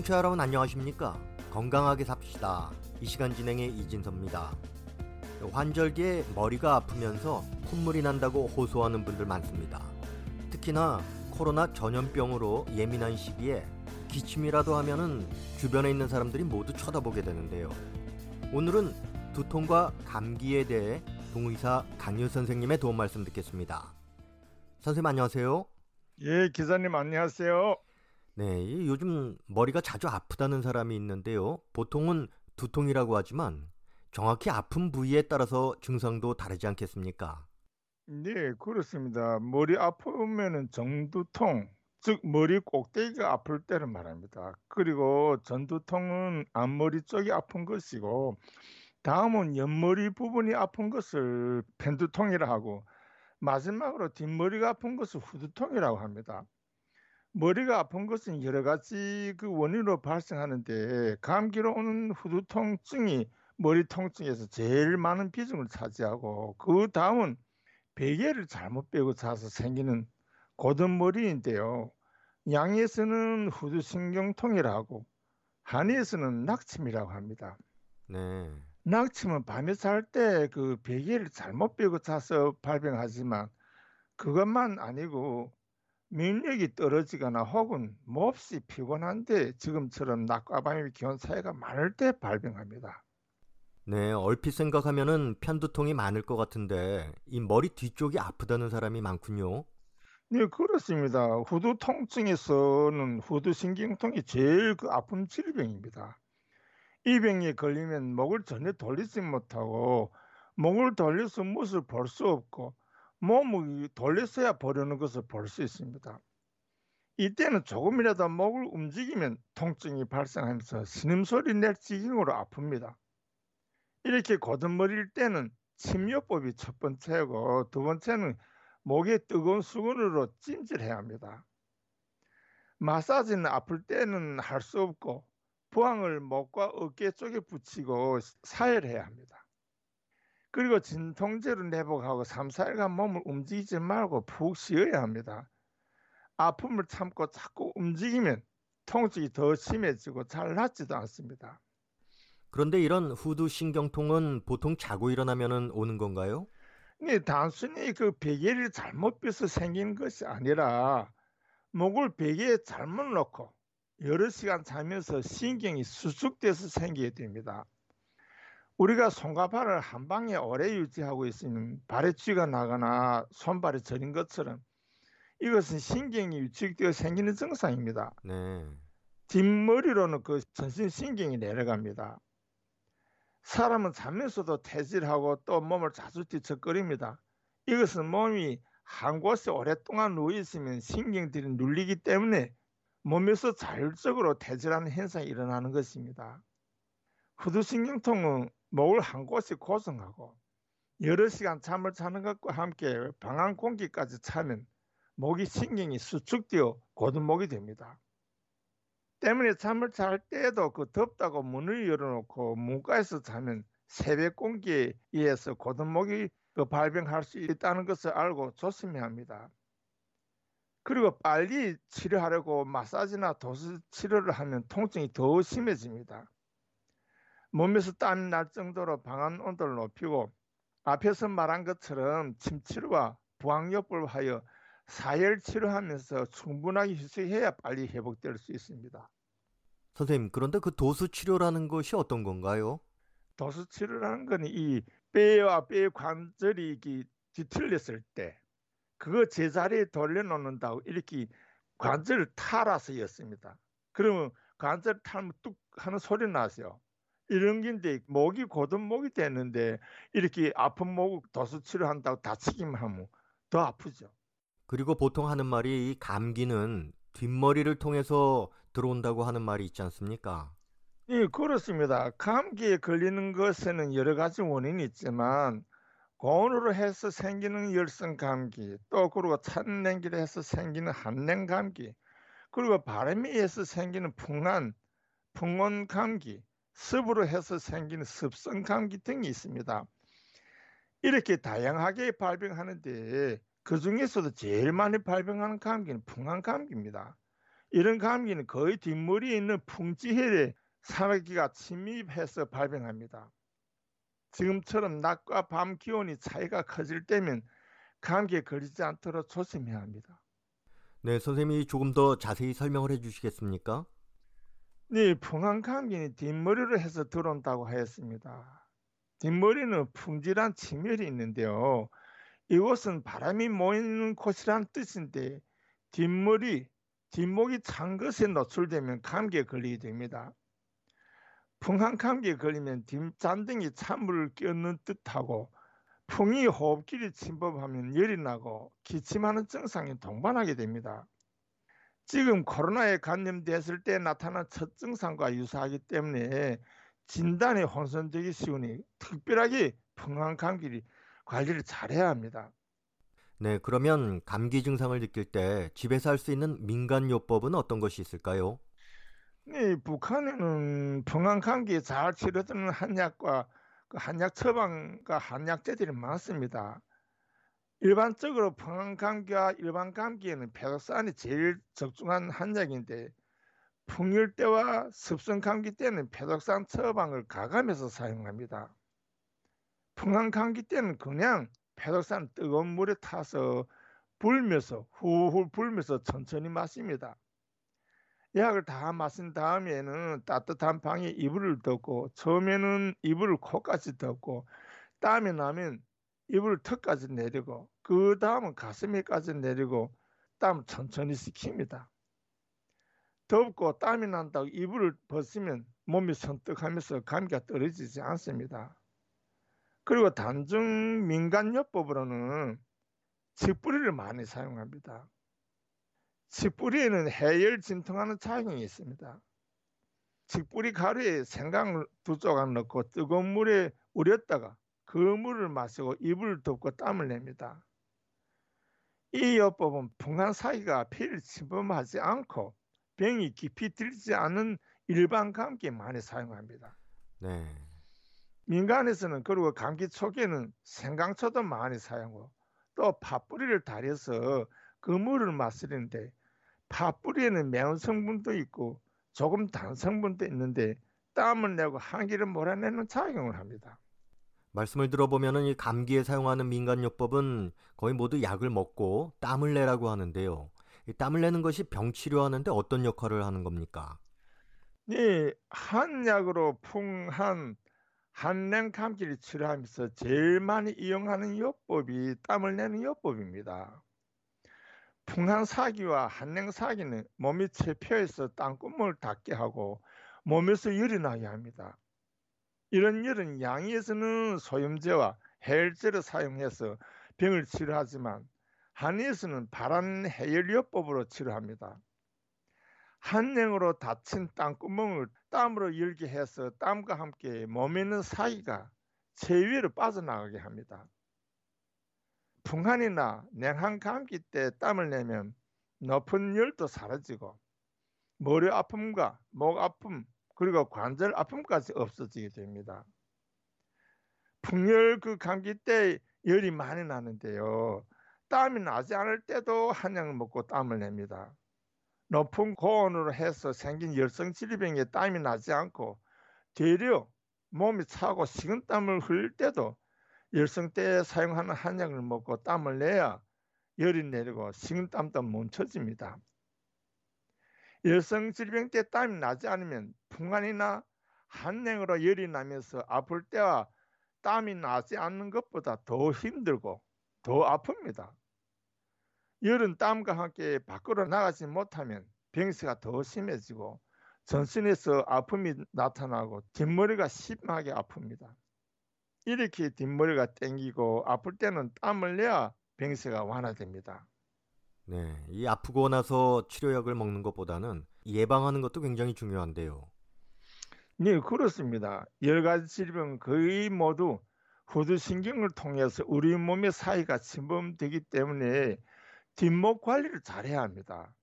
청취자 여러분 안녕하십니까? 건강하게 삽시다. 이 시간 진행의 이진섭입니다. 환절기에 머리가 아프면서 콧물이 난다고 호소하는 분들 많습니다. 특히나 코로나 전염병으로 예민한 시기에 기침이라도 하면은 주변에 있는 사람들이 모두 쳐다보게 되는데요. 오늘은 두통과 감기에 대해 동의사 강유 선생님의 도움 말씀 듣겠습니다. 선생님 안녕하세요. 예, 기자님 안녕하세요. 네, 요즘 머리가 자주 아프다는 사람이 있는데요. 보통은 두통이라고 하지만 정확히 아픈 부위에 따라서 증상도 다르지 않겠습니까? 네, 그렇습니다. 머리 아프면은 정두통, 즉 머리 꼭대기가 아플 때를 말합니다. 그리고 전두통은 앞머리 쪽이 아픈 것이고 다음은 옆머리 부분이 아픈 것을 편두통이라 하고 마지막으로 뒷머리가 아픈 것을 후두통이라고 합니다. 머리가 아픈 것은 여러 가지 그 원인으로 발생하는데 감기로 오는 후두통증이 머리 통증에서 제일 많은 비중을 차지하고 그 다음은 베개를 잘못 빼고 자서 생기는 고든머리인데요. 양에서는 후두신경통이라고 한의에서는 낙침이라고 합니다. 네. 낙침은 밤에 잘 때 그 베개를 잘못 빼고 자서 발병하지만 그것만 아니고 면역이 떨어지거나 혹은 몹시 피곤한데 지금처럼 낮과 밤의 기온 차이가 많을 때 발병합니다. 네, 얼핏 생각하면은 편두통이 많을 것 같은데 이 머리 뒤쪽이 아프다는 사람이 많군요. 네, 그렇습니다. 후두 통증에서는 후두 신경통이 제일 그 아픈 질병입니다. 이 병에 걸리면 목을 전혀 돌리지 못하고 목을 돌려서 무엇을 볼 수 없고 몸을 돌려서야 보려는 것을 볼 수 있습니다. 이때는 조금이라도 목을 움직이면 통증이 발생하면서 신음소리 낼 지경으로 아픕니다. 이렇게 고든머리일 때는 침요법이 첫 번째고 두 번째는 목에 뜨거운 수건으로 찜질해야 합니다. 마사지는 아플 때는 할 수 없고 부항을 목과 어깨 쪽에 붙이고 사열해야 합니다. 그리고 진통제를 내복하고 3, 4일간 몸을 움직이지 말고 푹 쉬어야 합니다. 아픔을 참고 자꾸 움직이면 통증이 더 심해지고 잘 낫지도 않습니다. 그런데 이런 후두 신경통은 보통 자고 일어나면 오는 건가요? 네, 단순히 그 베개를 잘못 펴서 생긴 것이 아니라 목을 베개에 잘못 놓고 여러 시간 자면서 신경이 수축돼서 생기게 됩니다. 우리가 손과 발을 한 방에 오래 유지하고 있으면 발에 쥐가 나거나 손발이 저린 것처럼 이것은 신경이 위축되어 생기는 증상입니다. 네. 뒷머리로는 그 전신 신경이 내려갑니다. 사람은 자면서도 태질하고 또 몸을 자주 뒤척거립니다. 이것은 몸이 한 곳에 오랫동안 누워 있으면 신경들이 눌리기 때문에 몸에서 자율적으로 태질하는 현상이 일어나는 것입니다. 후두신경통은 목을 한 곳에 고정하고 여러 시간 잠을 자는 것과 함께 방한 공기까지 차면 목이 신경이 수축되어 고든목이 됩니다. 때문에 잠을 잘 때에도 그 덥다고 문을 열어놓고 문가에서 자면 새벽 공기에 의해서 고든목이 그 발병할 수 있다는 것을 알고 조심해야 합니다. 그리고 빨리 치료하려고 마사지나 도수 치료를 하면 통증이 더 심해집니다. 몸에서 땀이 날 정도로 방한 온도를 높이고 앞에서 말한 것처럼 침치료와 부항요법을 하여 사열 치료하면서 충분하게 휴식해야 빨리 회복될 수 있습니다. 선생님, 그런데 그 도수 치료라는 것이 어떤 건가요? 도수 치료라는 것은 이 뼈와 뼈 관절이 뒤틀렸을 때 그거 제자리에 돌려놓는다고 이렇게 관절을 탈아서였습니다. 그러면 관절 탈면 뚝 하는 소리 나세요. 이런 게인데 목이 고든 목이 되는데 이렇게 아픈 목 도수 치료한다고 다치기만 하면 더 아프죠. 그리고 보통 하는 말이 이 감기는 뒷머리를 통해서 들어온다고 하는 말이 있지 않습니까? 예, 그렇습니다. 감기에 걸리는 것에는 여러 가지 원인이 있지만 고온으로 해서 생기는 열성 감기, 또 그리고 찬 냉기로 해서 생기는 한냉 감기, 그리고 바람에 의해서 생기는 풍란, 풍온 감기, 습으로 해서 생기는 습성 감기 등이 있습니다. 이렇게 다양하게 발병하는데 그 중에서도 제일 많이 발병하는 감기는 풍한 감기입니다. 이런 감기는 거의 뒷머리에 있는 풍지혈에 산화기가 침입해서 발병합니다. 지금처럼 낮과 밤 기온이 차이가 커질 때면 감기에 걸리지 않도록 조심해야 합니다. 네, 선생님이 조금 더 자세히 설명을 해주시겠습니까? 네, 풍한 감기는 뒷머리로 해서 들어온다고 하였습니다. 뒷머리는 풍질한 침혈이 있는데요. 이곳은 바람이 모이는 곳이란 뜻인데 뒷머리, 뒷목이 찬 것에 노출되면 감기에 걸리게 됩니다. 풍한 감기에 걸리면 뒷잔등이 찬물을 끼얹는 듯하고 풍이 호흡길이 침범하면 열이 나고 기침하는 증상이 동반하게 됩니다. 지금 코로나에 감염됐을 때 나타난 첫 증상과 유사하기 때문에 진단이 혼선되기 쉬우니 특별하게 풍한 감기를 관리를 잘해야 합니다. 네, 그러면 감기 증상을 느낄 때 집에서 할 수 있는 민간 요법은 어떤 것이 있을까요? 네, 북한에는 풍한 감기에 잘 치료되는 한약과 그 한약 처방과 한약재들이 많습니다. 일반적으로 풍한 감기와 일반 감기에는 페독산이 제일 적중한 한약인데 풍열 때와 습성 감기 때는 페독산 처방을 가감해서 사용합니다. 풍한 감기 때는 그냥 페독산 뜨거운 물에 타서 불면서 후후 불면서 천천히 마십니다. 약을 다 마신 다음에는 따뜻한 방에 이불을 덮고 처음에는 이불을 코까지 덮고 땀이 나면 이불을 턱까지 내리고 그 다음은 가슴에까지 내리고 땀 천천히 식힙니다. 덥고 땀이 난다고 이불을 벗으면 몸이 선떡하면서 감기가 떨어지지 않습니다. 그리고 단중 민간요법으로는 칡뿌리를 많이 사용합니다. 칡뿌리에는 해열 진통하는 작용이 있습니다. 칡뿌리 가루에 생강을 두 조각 넣고 뜨거운 물에 우렸다가 그 물을 마시고 입을 덮고 땀을 냅니다. 이 요법은 풍한 사기가 피를 침범하지 않고 병이 깊이 들지 않은 일반 감기에 많이 사용합니다. 네. 민간에서는 그리고 감기 초기에는 생강초도 많이 사용하고 또 팥뿌리를 달여서 그 물을 마시는데 팥뿌리에는 매운 성분도 있고 조금 단 성분도 있는데 땀을 내고 한기를 몰아내는 작용을 합니다. 말씀을 들어보면은 이 감기에 사용하는 민간요법은 거의 모두 약을 먹고 땀을 내라고 하는데요. 이 땀을 내는 것이 병 치료하는데 어떤 역할을 하는 겁니까? 네, 한약으로 풍한 한냉 감기를 치료하면서 제일 많이 이용하는 요법이 땀을 내는 요법입니다. 풍한 사기와 한냉 사기는 몸이 체표해서 땅구멍을 닫게 하고 몸에서 열이 나게 합니다. 이런 열은 양에서는 소염제와 해열제를 사용해서 병을 치료하지만 한의에서는 발한 해열요법으로 치료합니다. 한냉으로 닫힌 땅구멍을 땀으로 열게 해서 땀과 함께 몸에 있는 사기가 체위로 빠져나가게 합니다. 풍한이나 냉한 감기 때 땀을 내면 높은 열도 사라지고 머리 아픔과 목 아픔 그리고 관절 아픔까지 없어지게 됩니다. 풍열 그 감기 때 열이 많이 나는데요. 땀이 나지 않을 때도 한약을 먹고 땀을 냅니다. 높은 고온으로 해서 생긴 열성 질병에 땀이 나지 않고 되려 몸이 차고 식은땀을 흘릴 때도 열성 때 사용하는 한약을 먹고 땀을 내야 열이 내리고 식은땀도 멈춰집니다. 열성 질병 때 땀이 나지 않으면 풍간이나 한냉으로 열이 나면서 아플 때와 땀이 나지 않는 것보다 더 힘들고 더 아픕니다. 열은 땀과 함께 밖으로 나가지 못하면 병세가 더 심해지고 전신에서 아픔이 나타나고 뒷머리가 심하게 아픕니다. 이렇게 뒷머리가 땡기고 아플 때는 땀을 내야 병세가 완화됩니다. 네, 이 아프고 나서 치료약을 먹는 것보다는 예방하는 것도 굉장히 중요한데요. 네, 그렇습니다. 여러 가지 질병 거의 모두 후두신경을 통해서 우리 몸의 사이가 침범되기 때문에 뒷목 관리를 잘해야 합니다.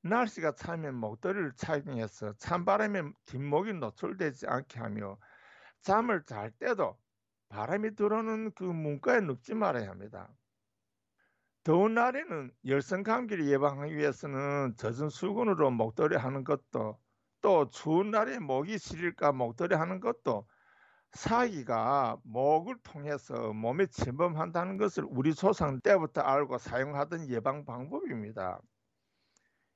날씨가 차면 목도리를 착용해서 찬바람에 뒷목이 노출되지 않게 하며 잠을 잘 때도 바람이 들어오는 그 문가에 눕지 말아야 합니다. 더운 날에는 열성 감기를 예방하기 위해서는 젖은 수건으로 목도리 하는 것도 또 추운 날에 목이 시릴까 목도리 하는 것도 사기가 목을 통해서 몸에 침범한다는 것을 우리 조상 때부터 알고 사용하던 예방 방법입니다.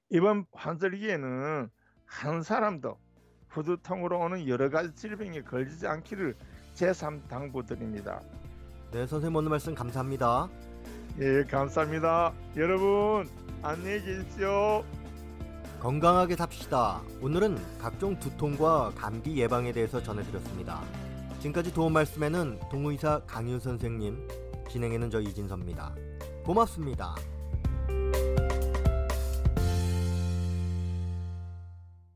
이번 환절기에는 한 사람도 후두통으로 오는 여러 가지 질병에 걸리지 않기를 제3 당부드립니다. 네, 선생님 오늘 말씀 감사합니다. 예, 감사합니다. 여러분, 안녕히 계십시오. 건강하게 삽시다. 오늘은 각종 두통과 감기 예방에 대해서 전해드렸습니다. 지금까지 도움 말씀에는 동의사 강유 선생님, 진행에는 저 이진섭입니다. 고맙습니다.